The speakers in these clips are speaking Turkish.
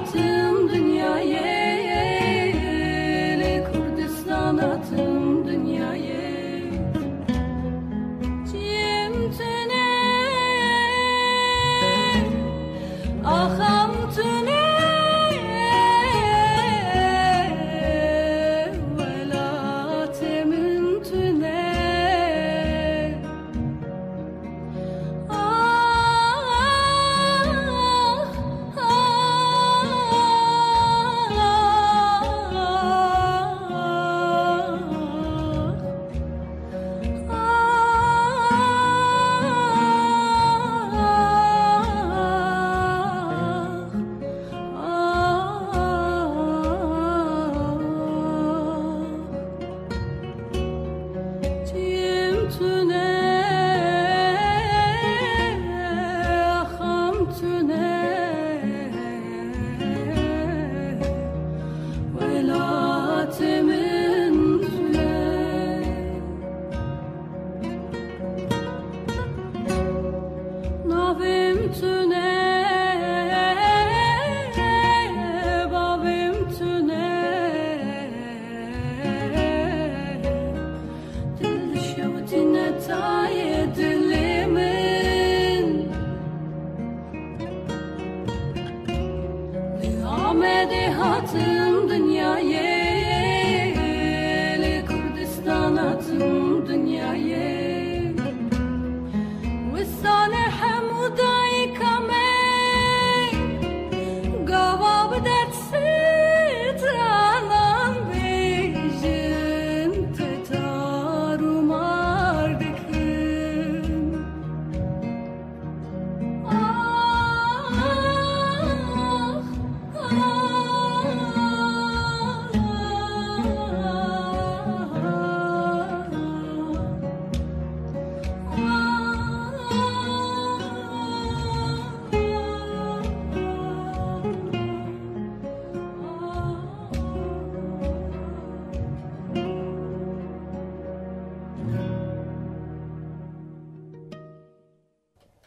to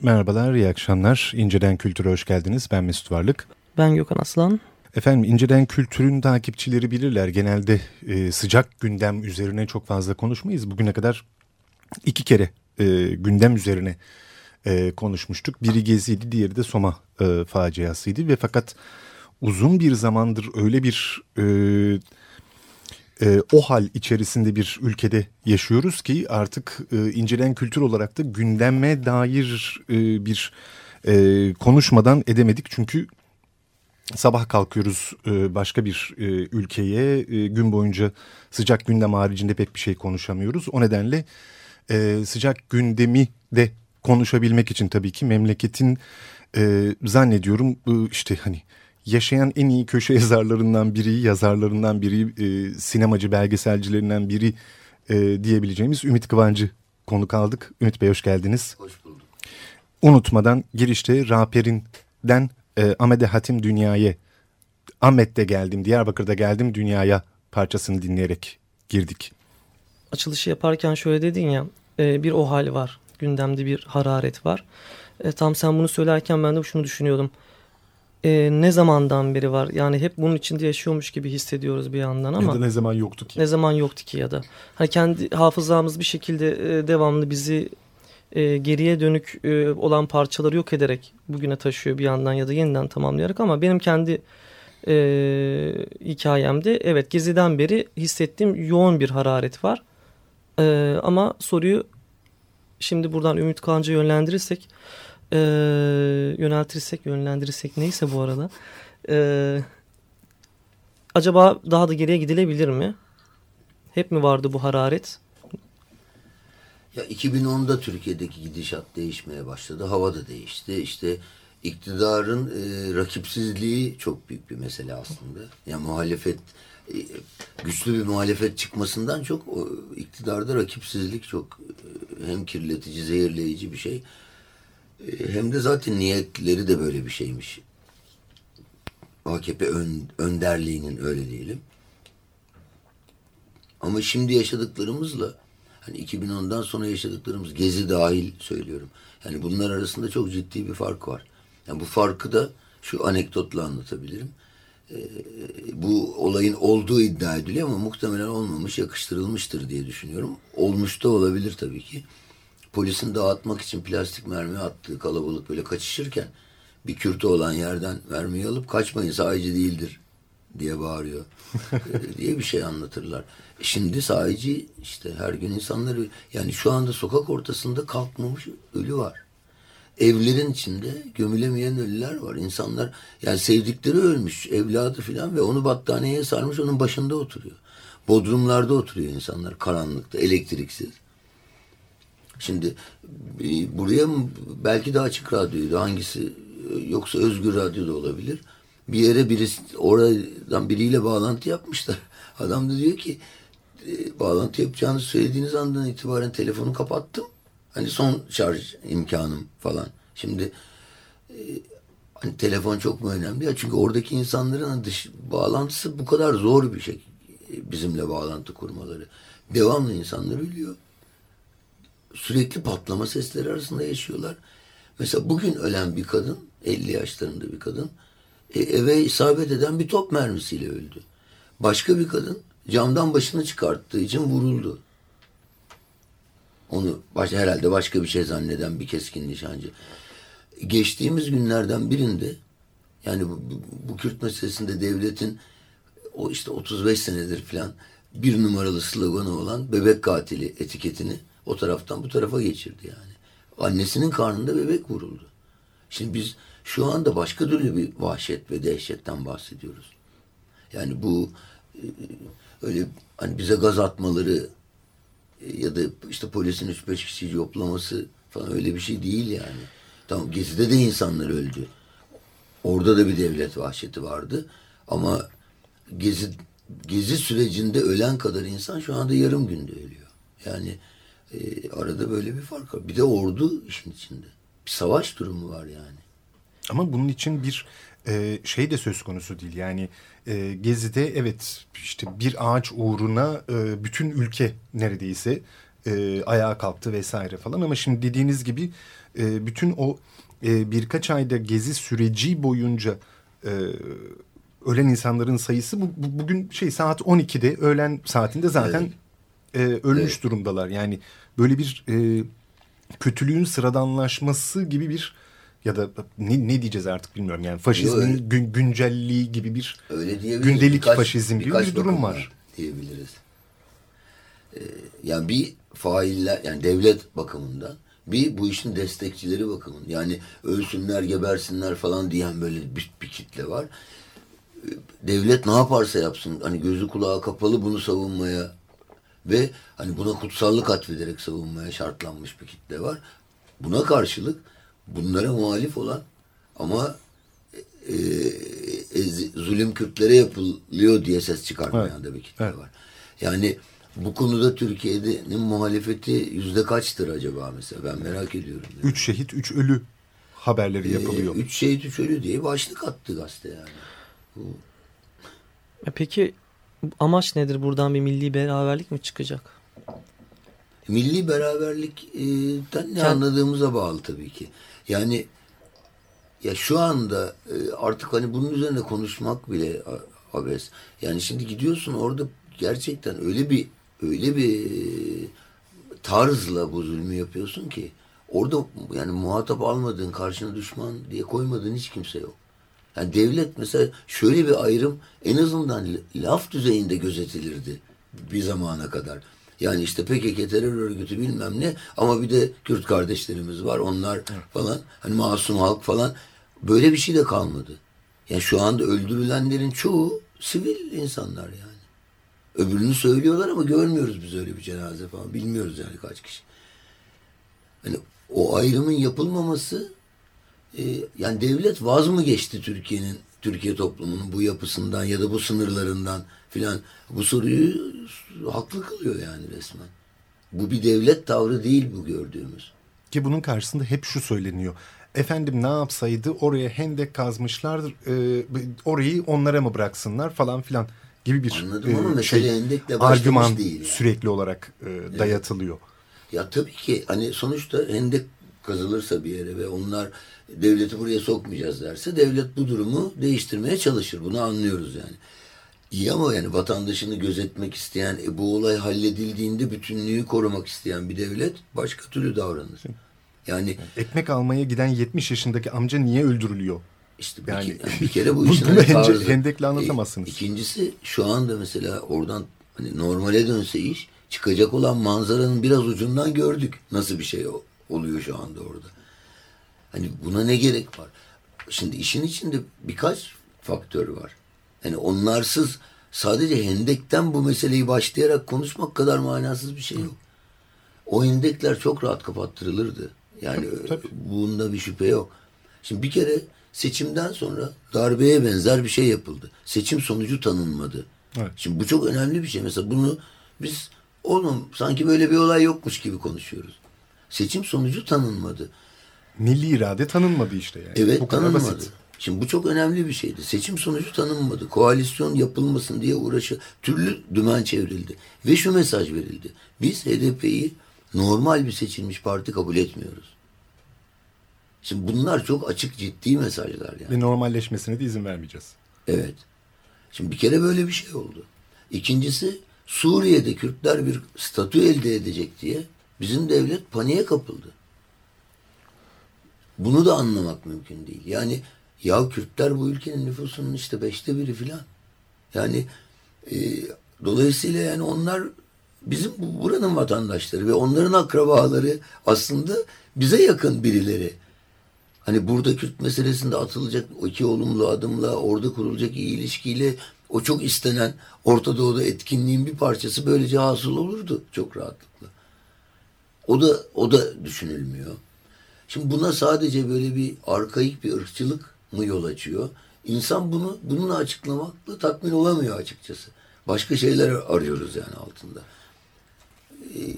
Merhabalar, iyi akşamlar. İnceden Kültür'e hoş geldiniz. Ben Mesut Varlık. Ben Gökhan Aslan. Efendim İnceden Kültür'ün takipçileri bilirler. Genelde e, sıcak gündem üzerine çok fazla konuşmayız. Bugüne kadar iki kere e, gündem üzerine e, konuşmuştuk. Biri Gezi'ydi, diğeri de Soma e, faciasıydı. Ve fakat uzun bir zamandır öyle bir... E, e, o hal içerisinde bir ülkede yaşıyoruz ki artık e, incelen kültür olarak da gündeme dair e, bir e, konuşmadan edemedik. Çünkü sabah kalkıyoruz e, başka bir e, ülkeye e, gün boyunca sıcak gündem haricinde pek bir şey konuşamıyoruz. O nedenle e, sıcak gündemi de konuşabilmek için tabii ki memleketin e, zannediyorum e, işte hani yaşayan en iyi köşe yazarlarından biri, yazarlarından biri, e, sinemacı belgeselcilerinden biri e, diyebileceğimiz Ümit Kıvancı konuk aldık. Ümit Bey hoş geldiniz. Hoş bulduk. Unutmadan girişte raperinden e, Amede Hatim Dünya'ya Ahmet'te geldim, Diyarbakır'da geldim dünyaya parçasını dinleyerek girdik. Açılışı yaparken şöyle dedin ya e, bir o hal var. Gündemde bir hararet var. E, tam sen bunu söylerken ben de şunu düşünüyordum. E, ne zamandan beri var? Yani hep bunun içinde yaşıyormuş gibi hissediyoruz bir yandan ama. Ya da ne zaman yoktu ki? Ne zaman yoktu ki ya da. Hani kendi hafızamız bir şekilde e, devamlı bizi e, geriye dönük e, olan parçaları yok ederek bugüne taşıyor bir yandan ya da yeniden tamamlayarak ama benim kendi e, hikayemde evet Gezi'den beri hissettiğim yoğun bir hararet var. E, ama soruyu şimdi buradan Ümit Kağan'ca yönlendirirsek e, yöneltirsek yönlendirirsek neyse bu arada e, acaba daha da geriye gidilebilir mi? Hep mi vardı bu hararet? Ya 2010'da Türkiye'deki gidişat değişmeye başladı. Hava da değişti. İşte iktidarın e, rakipsizliği çok büyük bir mesele aslında. Yani muhalefet e, güçlü bir muhalefet çıkmasından çok o, iktidarda rakipsizlik çok e, hem kirletici, zehirleyici bir şey. E, hem de zaten niyetleri de böyle bir şeymiş. AKP ön, önderliğinin öyle diyelim. Ama şimdi yaşadıklarımızla hani 2010'dan sonra yaşadıklarımız gezi dahil söylüyorum. Yani bunlar arasında çok ciddi bir fark var. Yani bu farkı da şu anekdotla anlatabilirim. Ee, bu olayın olduğu iddia ediliyor ama muhtemelen olmamış, yakıştırılmıştır diye düşünüyorum. Olmuş da olabilir tabii ki. Polisin dağıtmak için plastik mermi attığı kalabalık böyle kaçışırken bir kürtü olan yerden mermiyi alıp kaçmayın sahici değildir diye bağırıyor ee, diye bir şey anlatırlar. Şimdi sahici işte her gün insanları yani şu anda sokak ortasında kalkmamış ölü var. Evlerin içinde gömülemeyen ölüler var. İnsanlar yani sevdikleri ölmüş evladı filan ve onu battaniyeye sarmış onun başında oturuyor. Bodrumlarda oturuyor insanlar karanlıkta elektriksiz. Şimdi e, buraya belki de açık radyoydu hangisi yoksa özgür radyo da olabilir. Bir yere birisi oradan biriyle bağlantı yapmışlar. Adam da diyor ki e, bağlantı yapacağını söylediğiniz andan itibaren telefonu kapattım. Hani son şarj imkanım falan. Şimdi e, hani telefon çok mu önemli? Ya çünkü oradaki insanların dış bağlantısı bu kadar zor bir şey. Bizimle bağlantı kurmaları. Devamlı insanlar ölüyor. Sürekli patlama sesleri arasında yaşıyorlar. Mesela bugün ölen bir kadın, 50 yaşlarında bir kadın, e, eve isabet eden bir top mermisiyle öldü. Başka bir kadın camdan başını çıkarttığı için vuruldu. Onu baş, herhalde başka bir şey zanneden bir keskin nişancı. Geçtiğimiz günlerden birinde yani bu, bu, Kürt meselesinde devletin o işte 35 senedir falan bir numaralı sloganı olan bebek katili etiketini o taraftan bu tarafa geçirdi yani. Annesinin karnında bebek vuruldu. Şimdi biz şu anda başka türlü bir vahşet ve dehşetten bahsediyoruz. Yani bu e, öyle hani bize gaz atmaları e, ya da işte polisin 3-5 kişiyi yoplaması falan öyle bir şey değil yani. Tamam Gezi'de de insanlar öldü. Orada da bir devlet vahşeti vardı. Ama Gezi Gezi sürecinde ölen kadar insan şu anda yarım günde ölüyor. Yani e, arada böyle bir fark var. Bir de ordu işin içinde. Bir savaş durumu var yani. Ama bunun için bir e, şey de söz konusu değil. Yani e, Gezi'de evet işte bir ağaç uğruna e, bütün ülke neredeyse e, ayağa kalktı vesaire falan. Ama şimdi dediğiniz gibi e, bütün o e, birkaç ayda Gezi süreci boyunca e, ölen insanların sayısı bu, bu, bugün şey saat 12'de öğlen saatinde zaten evet. E, ölmüş evet. durumdalar. Yani böyle bir e, kötülüğün sıradanlaşması gibi bir ya da ne, ne diyeceğiz artık bilmiyorum yani faşizmin gün, güncelliği gibi bir gündelik birkaç, faşizm gibi bir durum var diyebiliriz. Ee, yani bir failler yani devlet bakımından bir bu işin destekçileri bakımından yani ölsünler gebersinler falan diyen böyle bir, bir kitle var. Devlet ne yaparsa yapsın hani gözü kulağı kapalı bunu savunmaya ve hani buna kutsallık atfederek savunmaya şartlanmış bir kitle var. Buna karşılık bunlara muhalif olan ama e, e, zulüm Kürtlere yapılıyor diye ses çıkartmayan evet. da bir kitle evet. var. Yani Bu konuda Türkiye'nin muhalefeti yüzde kaçtır acaba mesela ben merak ediyorum. Yani. Üç şehit, üç ölü haberleri yapılıyor. Ee, üç şehit, üç ölü diye başlık attı gazete yani. Bu, E Peki amaç nedir? Buradan bir milli beraberlik mi çıkacak? milli beraberlikten ne Kend- anladığımıza bağlı tabii ki. Yani ya şu anda e, artık hani bunun üzerine konuşmak bile abes. Yani şimdi gidiyorsun orada gerçekten öyle bir öyle bir tarzla bu zulmü yapıyorsun ki orada yani muhatap almadığın karşına düşman diye koymadığın hiç kimse yok. Yani devlet mesela şöyle bir ayrım en azından laf düzeyinde gözetilirdi bir zamana kadar. Yani işte PKK terör örgütü bilmem ne ama bir de Kürt kardeşlerimiz var onlar falan hani masum halk falan böyle bir şey de kalmadı. Yani şu anda öldürülenlerin çoğu sivil insanlar yani. Öbürünü söylüyorlar ama görmüyoruz biz öyle bir cenaze falan. Bilmiyoruz yani kaç kişi. Hani o ayrımın yapılmaması e, yani devlet vaz mı geçti Türkiye'nin Türkiye toplumunun bu yapısından ya da bu sınırlarından filan bu soruyu haklı kılıyor yani resmen. Bu bir devlet tavrı değil bu gördüğümüz. Ki bunun karşısında hep şu söyleniyor. Efendim ne yapsaydı oraya hendek kazmışlardır e, orayı onlara mı bıraksınlar falan filan gibi bir Anladım ama e, mesele hendekle başlamış argüman değil yani. sürekli olarak e, dayatılıyor. Ya tabii ki hani sonuçta hendek kazılırsa bir yere ve onlar devleti buraya sokmayacağız derse devlet bu durumu değiştirmeye çalışır. Bunu anlıyoruz yani. İyi ama yani vatandaşını gözetmek isteyen, e, bu olay halledildiğinde bütünlüğü korumak isteyen bir devlet başka türlü davranır. Yani Ekmek almaya giden 70 yaşındaki amca niye öldürülüyor? işte bir, Yani- ke- bir kere bu işin hani tarzı. hendekle anlatamazsınız. E, ikincisi şu anda mesela oradan hani normale dönse iş çıkacak olan manzaranın biraz ucundan gördük. Nasıl bir şey o- oluyor şu anda orada. Hani buna ne gerek var? Şimdi işin içinde birkaç faktör var. Yani onlarsız sadece hendekten bu meseleyi başlayarak konuşmak kadar manasız bir şey yok. O hendekler çok rahat kapattırılırdı. Yani Tabii. bunda bir şüphe yok. Şimdi bir kere seçimden sonra darbeye benzer bir şey yapıldı. Seçim sonucu tanınmadı. Evet. Şimdi bu çok önemli bir şey. Mesela bunu biz oğlum sanki böyle bir olay yokmuş gibi konuşuyoruz. Seçim sonucu tanınmadı. Milli irade tanınmadı işte yani. Evet Bu tanınmadı. basit. Şimdi bu çok önemli bir şeydi. Seçim sonucu tanınmadı. Koalisyon yapılmasın diye uğraşı türlü dümen çevrildi. Ve şu mesaj verildi. Biz HDP'yi normal bir seçilmiş parti kabul etmiyoruz. Şimdi bunlar çok açık ciddi mesajlar yani. Ve normalleşmesine de izin vermeyeceğiz. Evet. Şimdi bir kere böyle bir şey oldu. İkincisi Suriye'de Kürtler bir statü elde edecek diye bizim devlet paniğe kapıldı. Bunu da anlamak mümkün değil. Yani ya Kürtler bu ülkenin nüfusunun işte beşte biri filan. Yani e, dolayısıyla yani onlar bizim bu- buranın vatandaşları ve onların akrabaları aslında bize yakın birileri. Hani burada Kürt meselesinde atılacak iki olumlu adımla, orada kurulacak iyi ilişkiyle o çok istenen Orta Doğu'da etkinliğin bir parçası böylece hasıl olurdu çok rahatlıkla. O da o da düşünülmüyor. Şimdi buna sadece böyle bir arkaik bir ırkçılık mı yol açıyor? İnsan bunu bununla açıklamakla tatmin olamıyor açıkçası. Başka şeyler arıyoruz yani altında. Ee,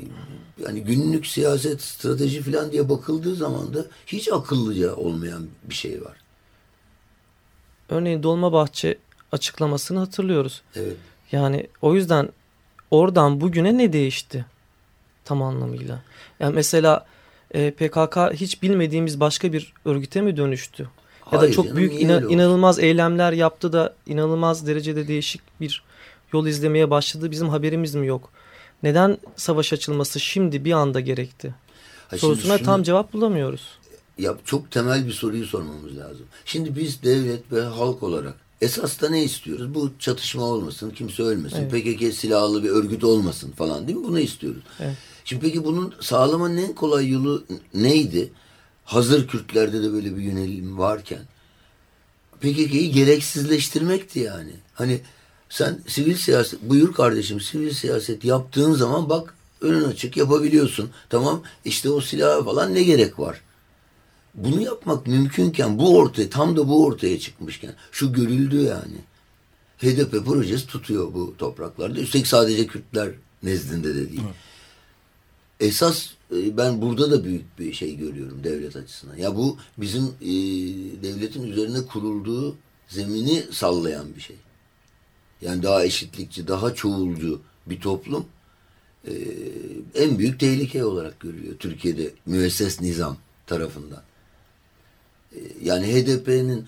yani günlük siyaset, strateji falan diye bakıldığı zaman da hiç akıllıca olmayan bir şey var. Örneğin Dolmabahçe açıklamasını hatırlıyoruz. Evet. Yani o yüzden oradan bugüne ne değişti tam anlamıyla? Yani mesela e, PKK hiç bilmediğimiz başka bir örgüte mi dönüştü? ya da Hayır çok canım, büyük niye ina- öyle olsun? inanılmaz eylemler yaptı da inanılmaz derecede değişik bir yol izlemeye başladı. Bizim haberimiz mi yok? Neden savaş açılması şimdi bir anda gerekti? Ha şimdi Sorusuna şunu- tam cevap bulamıyoruz. ya çok temel bir soruyu sormamız lazım. Şimdi biz devlet ve halk olarak esas da ne istiyoruz? Bu çatışma olmasın, kimse ölmesin, Evet. PKK silahlı bir örgüt olmasın falan değil mi? Bunu istiyoruz. Evet. Şimdi peki bunun sağlamanın en kolay yolu neydi? Hazır Kürtlerde de böyle bir yönelim varken PKK'yı gereksizleştirmekti yani. Hani sen sivil siyaset, buyur kardeşim sivil siyaset yaptığın zaman bak önün açık yapabiliyorsun. Tamam işte o silaha falan ne gerek var? Bunu yapmak mümkünken bu ortaya tam da bu ortaya çıkmışken şu görüldü yani. HDP projesi tutuyor bu topraklarda. Üstelik sadece Kürtler nezdinde de değil. Esas e, ben burada da büyük bir şey görüyorum devlet açısından. Ya bu bizim e, devletin üzerine kurulduğu zemini sallayan bir şey. Yani daha eşitlikçi, daha çoğulcu bir toplum e, en büyük tehlike olarak görülüyor Türkiye'de müesses nizam tarafından. Yani HDP'nin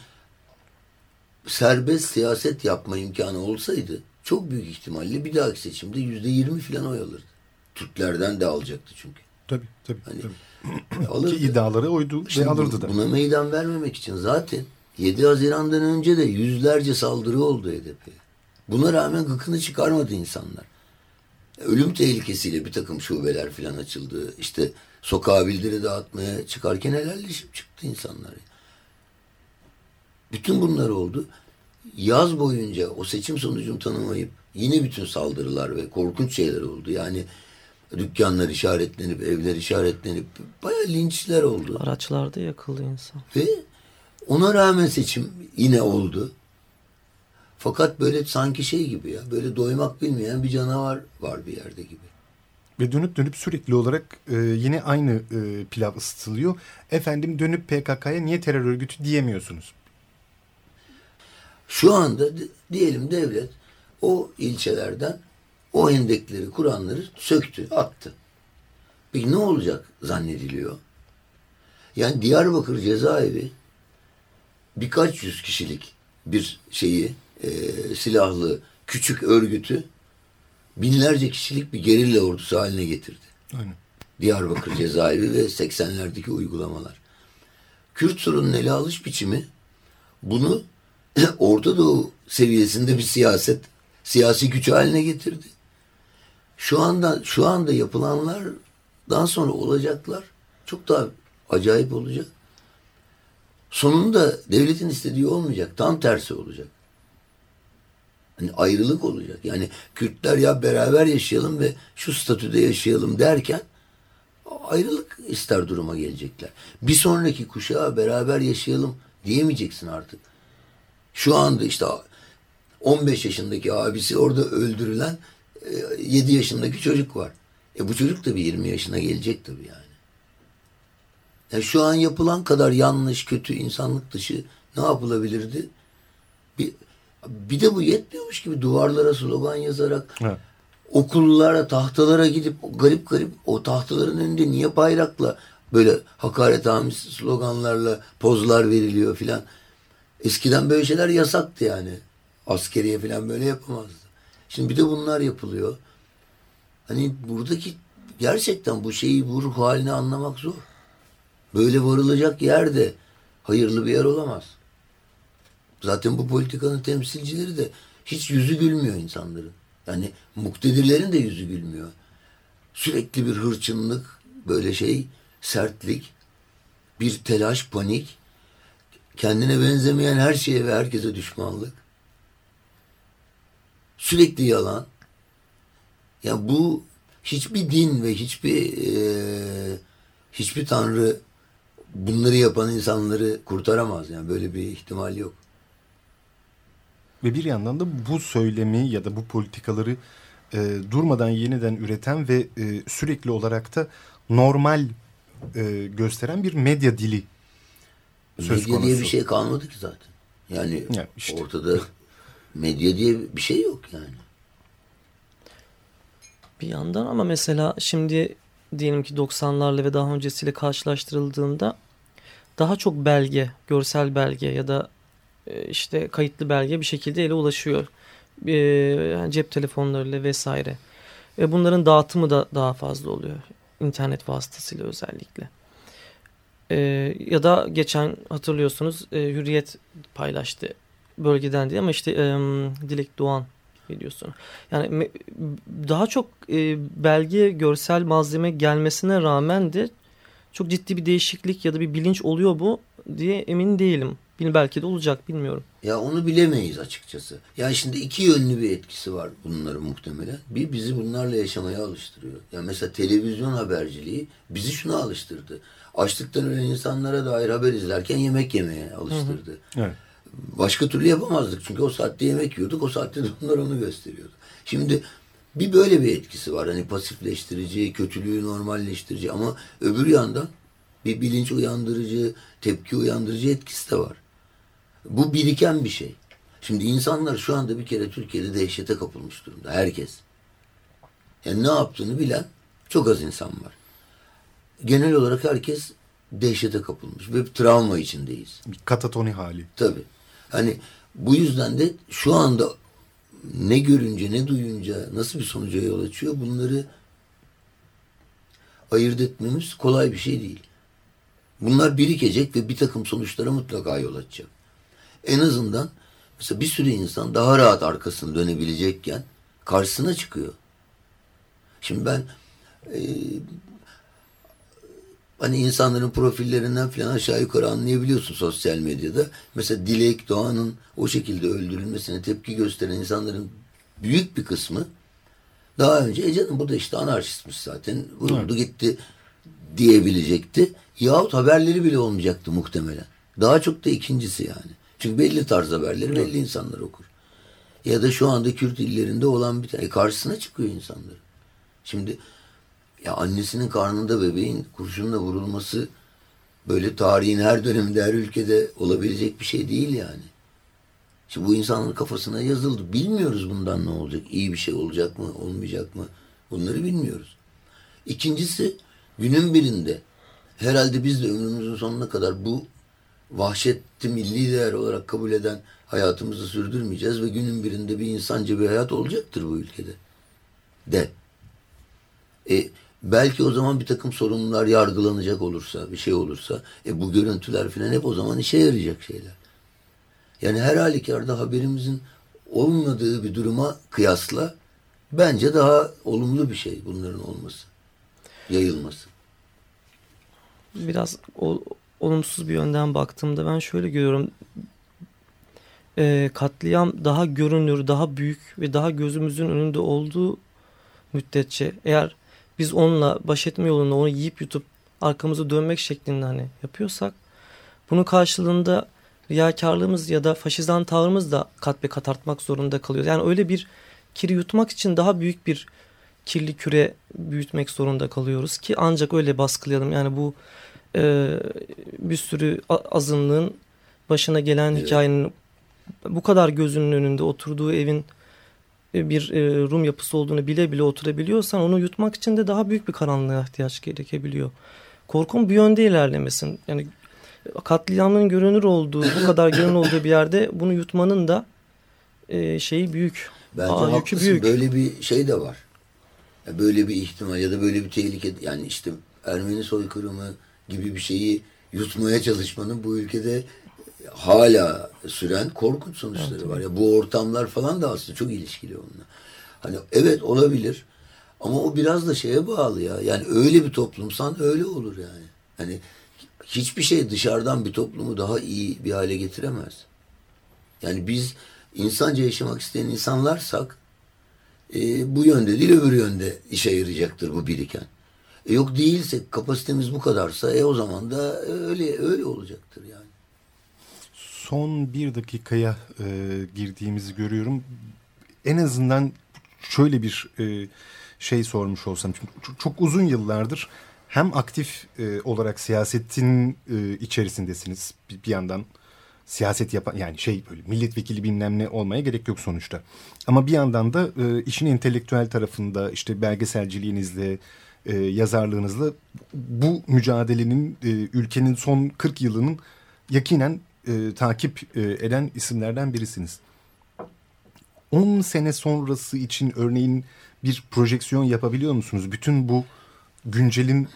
serbest siyaset yapma imkanı olsaydı çok büyük ihtimalle bir dahaki seçimde yüzde yirmi falan oy alırdı. Türklerden de alacaktı çünkü. Tabii tabii. Hani, tabii. alırdı. Ki iddiaları oydu Şimdi ve alırdı da. Buna meydan vermemek için zaten 7 Haziran'dan önce de yüzlerce saldırı oldu HDP'ye. Buna rağmen gıkını çıkarmadı insanlar. Ölüm tehlikesiyle bir takım şubeler falan açıldı. İşte sokağa bildiri dağıtmaya çıkarken helalleşip çıktı insanlar. Bütün bunlar oldu. Yaz boyunca o seçim sonucunu tanımayıp yine bütün saldırılar ve korkunç şeyler oldu. Yani dükkanlar işaretlenip, evler işaretlenip bayağı linçler oldu. Araçlarda yakıldı insan. Ve ona rağmen seçim yine oldu. Fakat böyle sanki şey gibi ya, böyle doymak bilmeyen bir canavar var bir yerde gibi. Ve dönüp dönüp sürekli olarak e, yine aynı e, pilav ısıtılıyor. Efendim dönüp PKK'ya niye terör örgütü diyemiyorsunuz? Şu anda di- diyelim devlet o ilçelerden o hendekleri kuranları söktü, attı. Peki ne olacak zannediliyor? Yani Diyarbakır cezaevi birkaç yüz kişilik bir şeyi, e, silahlı küçük örgütü binlerce kişilik bir gerilla ordusu haline getirdi. Aynen. Diyarbakır cezaevi ve 80'lerdeki uygulamalar. Kürt sorunun ele alış biçimi bunu Orta Doğu seviyesinde bir siyaset, siyasi güç haline getirdi. Şu anda şu anda yapılanlardan sonra olacaklar çok daha acayip olacak. Sonunda devletin istediği olmayacak. Tam tersi olacak. Hani ayrılık olacak. Yani Kürtler ya beraber yaşayalım ve şu statüde yaşayalım derken ayrılık ister duruma gelecekler. Bir sonraki kuşağa beraber yaşayalım diyemeyeceksin artık. Şu anda işte 15 yaşındaki abisi orada öldürülen 7 yaşındaki çocuk var. E bu çocuk da bir 20 yaşına gelecek tabii yani. yani. Şu an yapılan kadar yanlış, kötü, insanlık dışı ne yapılabilirdi? Bir, bir de bu yetmiyormuş gibi duvarlara slogan yazarak Evet. okullara, tahtalara gidip garip garip o tahtaların önünde niye bayrakla böyle hakaret amiz sloganlarla pozlar veriliyor filan. Eskiden böyle şeyler yasaktı yani. Askeriye filan böyle yapamazdı. Şimdi bir de bunlar yapılıyor. Hani buradaki gerçekten bu şeyi bu ruh halini anlamak zor. Böyle varılacak yer de hayırlı bir yer olamaz. Zaten bu politikanın temsilcileri de hiç yüzü gülmüyor insanların. Yani muktedirlerin de yüzü gülmüyor. Sürekli bir hırçınlık, böyle şey, sertlik, bir telaş, panik, kendine benzemeyen her şeye ve herkese düşmanlık. Sürekli yalan. Ya bu hiçbir din ve hiçbir e, hiçbir tanrı bunları yapan insanları kurtaramaz. Yani böyle bir ihtimal yok. Ve bir yandan da bu söylemi ya da bu politikaları e, durmadan yeniden üreten ve e, sürekli olarak da normal e, gösteren bir medya dili söz medya konusu. diye bir şey kalmadı ki zaten. Yani Ya işte. ortada medya diye bir şey yok yani. Bir yandan ama mesela şimdi diyelim ki 90'larla ve daha öncesiyle karşılaştırıldığında daha çok belge, görsel belge ya da e, işte kayıtlı belge bir şekilde ele ulaşıyor. E, cep telefonlarıyla vesaire. Ve bunların dağıtımı da daha fazla oluyor. İnternet vasıtasıyla özellikle. E, ya da geçen hatırlıyorsunuz Hürriyet paylaştı bölgeden diye ama işte e, Dilek Doğan biliyorsun. Yani me- daha çok e, belge, görsel malzeme gelmesine rağmen de çok ciddi bir değişiklik ya da bir bilinç oluyor bu diye emin değilim. Bil- Belki de olacak bilmiyorum. Ya onu bilemeyiz açıkçası. Yani şimdi iki yönlü bir etkisi var bunların muhtemelen. Bir bizi bunlarla yaşamaya alıştırıyor. Ya mesela televizyon haberciliği bizi şuna alıştırdı. Açlıktan ölen insanlara dair haber izlerken yemek yemeye alıştırdı. Evet. Başka türlü yapamazdık çünkü o saatte yemek yiyorduk. O saatte de onlar onu gösteriyordu. Şimdi Bir böyle bir etkisi var. Hani pasifleştirici, kötülüğü normalleştirici ama öbür yandan bir bilinç uyandırıcı, tepki uyandırıcı etkisi de var. Bu biriken bir şey. Şimdi insanlar şu anda bir kere Türkiye'de dehşete kapılmış durumda. Herkes. Yani ne yaptığını bilen çok az insan var. Genel olarak herkes dehşete kapılmış ve bir travma içindeyiz. Bir katatoni hali. Tabii. Hani bu yüzden de şu anda ne görünce ne duyunca nasıl bir sonuca yol açıyor bunları ayırt etmemiz kolay bir şey değil. Bunlar birikecek ve bir takım sonuçlara mutlaka yol açacak. En azından mesela bir sürü insan daha rahat arkasını dönebilecekken karşısına çıkıyor. Şimdi ben e, hani insanların profillerinden falan aşağı yukarı anlayabiliyorsun sosyal medyada. Mesela Dilek Doğan'ın o şekilde öldürülmesine tepki gösteren insanların büyük bir kısmı daha önce e canım bu da işte anarşistmiş zaten vuruldu evet. gitti diyebilecekti. Yahut haberleri bile olmayacaktı muhtemelen. Daha çok da ikincisi yani. Çünkü belli tarz haberleri belli insanlar okur. Ya da şu anda Kürt illerinde olan bir tane karşısına çıkıyor insanları. Şimdi ya annesinin karnında bebeğin kurşunla vurulması böyle tarihin her döneminde her ülkede olabilecek bir şey değil yani. Şimdi bu insanların kafasına yazıldı. Bilmiyoruz bundan ne olacak. İyi bir şey olacak mı, olmayacak mı? Bunları bilmiyoruz. İkincisi günün birinde herhalde biz de ömrümüzün sonuna kadar bu vahşeti milli değer olarak kabul eden hayatımızı sürdürmeyeceğiz ve günün birinde bir insanca bir hayat olacaktır bu ülkede. De. E, belki o zaman bir takım sorunlar yargılanacak olursa, bir şey olursa, e, bu görüntüler falan hep o zaman işe yarayacak şeyler. Yani her halükarda haberimizin olmadığı bir duruma kıyasla bence daha olumlu bir şey bunların olması, yayılması. Biraz o, olumsuz bir yönden baktığımda ben şöyle görüyorum. E, katliam daha görünür, daha büyük ve daha gözümüzün önünde olduğu müddetçe eğer biz onunla baş etme yolunda onu yiyip yutup arkamızı dönmek şeklinde hani yapıyorsak bunun karşılığında riyakarlığımız ya da faşizan tavrımız da kat be kat artmak zorunda kalıyor. Yani öyle bir kiri yutmak için daha büyük bir kirli küre büyütmek zorunda kalıyoruz ki ancak öyle baskılayalım. Yani bu e, bir sürü azınlığın başına gelen evet. hikayenin bu kadar gözünün önünde oturduğu evin bir e, Rum yapısı olduğunu bile bile oturabiliyorsan onu yutmak için de daha büyük bir karanlığa ihtiyaç gerekebiliyor. Korkum bu yönde ilerlemesin. Yani katliamın görünür olduğu, bu kadar görünür olduğu bir yerde bunu yutmanın da e, şeyi büyük. Bence Aa, haklısın. Büyük. Böyle bir şey de var. Böyle bir ihtimal ya da böyle bir tehlike yani işte Ermeni soykırımı gibi bir şeyi yutmaya çalışmanın bu ülkede hala süren korkunç sonuçları evet, var. Ya bu ortamlar falan da aslında çok ilişkili onunla. Hani evet olabilir ama o biraz da şeye bağlı ya. Yani öyle bir toplumsan öyle olur yani. Hani hiçbir şey dışarıdan bir toplumu daha iyi bir hale getiremez. Yani biz insanca yaşamak isteyen insanlarsak e, bu yönde değil öbür yönde işe yarayacaktır bu biriken. E, yok değilse kapasitemiz bu kadarsa e o zaman da öyle öyle olacaktır yani son bir dakikaya e, girdiğimizi görüyorum. En azından şöyle bir e, şey sormuş olsam. Çünkü çok, çok uzun yıllardır hem aktif e, olarak siyasetin e, içerisindesiniz bir, bir yandan siyaset yapan yani şey böyle milletvekili bilmem ne olmaya gerek yok sonuçta. Ama bir yandan da e, işin entelektüel tarafında işte belgeselciliğinizle e, yazarlığınızla bu mücadelenin e, ülkenin son 40 yılının yakinen e, takip e, eden isimlerden birisiniz. 10 sene sonrası için örneğin bir projeksiyon yapabiliyor musunuz? Bütün bu güncelin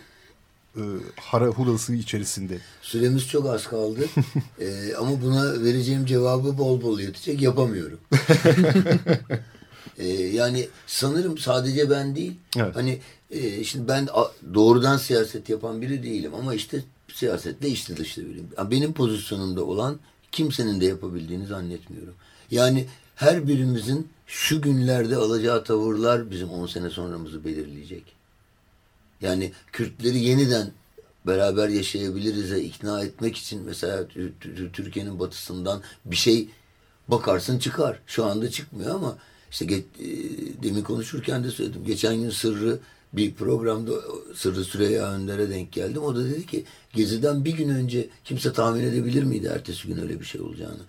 e, harahulası içerisinde. Süremiz çok az kaldı. e, ama buna vereceğim cevabı bol bol yetecek yapamıyorum. e, yani sanırım sadece ben değil. Evet. Hani e, şimdi ben doğrudan siyaset yapan biri değilim ama işte siyasetle içli dışlı biriyim. Benim pozisyonumda olan kimsenin de yapabildiğini zannetmiyorum. Yani her birimizin şu günlerde alacağı tavırlar bizim 10 sene sonramızı belirleyecek. Yani Kürtleri yeniden beraber yaşayabiliriz'e ikna etmek için mesela Türkiye'nin batısından bir şey bakarsın çıkar. Şu anda çıkmıyor ama İşte e, demin konuşurken de söyledim. Geçen gün Sırrı bir programda Sırrı Süreyya Önder'e denk geldim. O da dedi ki Gezi'den bir gün önce kimse tahmin edebilir miydi ertesi gün öyle bir şey olacağını.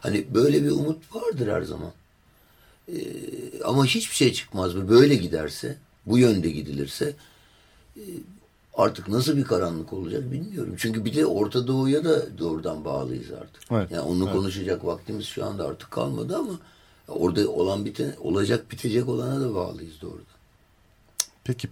Hani böyle bir umut vardır her zaman. Ee, ama hiçbir şey çıkmaz mı? Böyle giderse, bu yönde gidilirse e, artık nasıl bir karanlık olacak bilmiyorum. Çünkü bir de Orta Doğu'ya da doğrudan bağlıyız artık. Evet, yani onu evet. konuşacak vaktimiz şu anda artık kalmadı ama orada olan biten, olacak bitecek olana da bağlıyız doğrudan. Peki.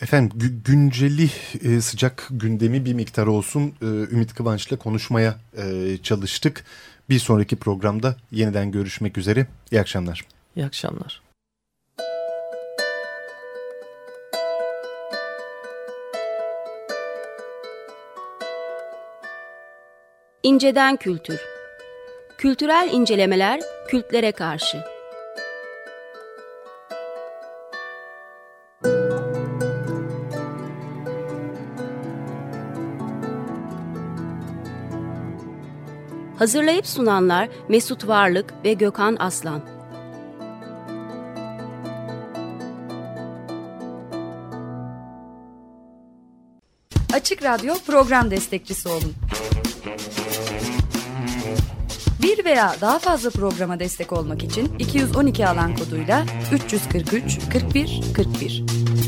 Efendim günceli e, sıcak gündemi bir miktar olsun e, Ümit Kıvanç'la konuşmaya e, çalıştık. Bir sonraki programda yeniden görüşmek üzere. İyi akşamlar. İyi akşamlar. İnceden Kültür Kültürel incelemeler kültlere karşı Hazırlayıp sunanlar Mesut Varlık ve Gökhan Aslan. Açık Radyo program destekçisi olun. Bir veya daha fazla programa destek olmak için 212 alan koduyla 343 41 41.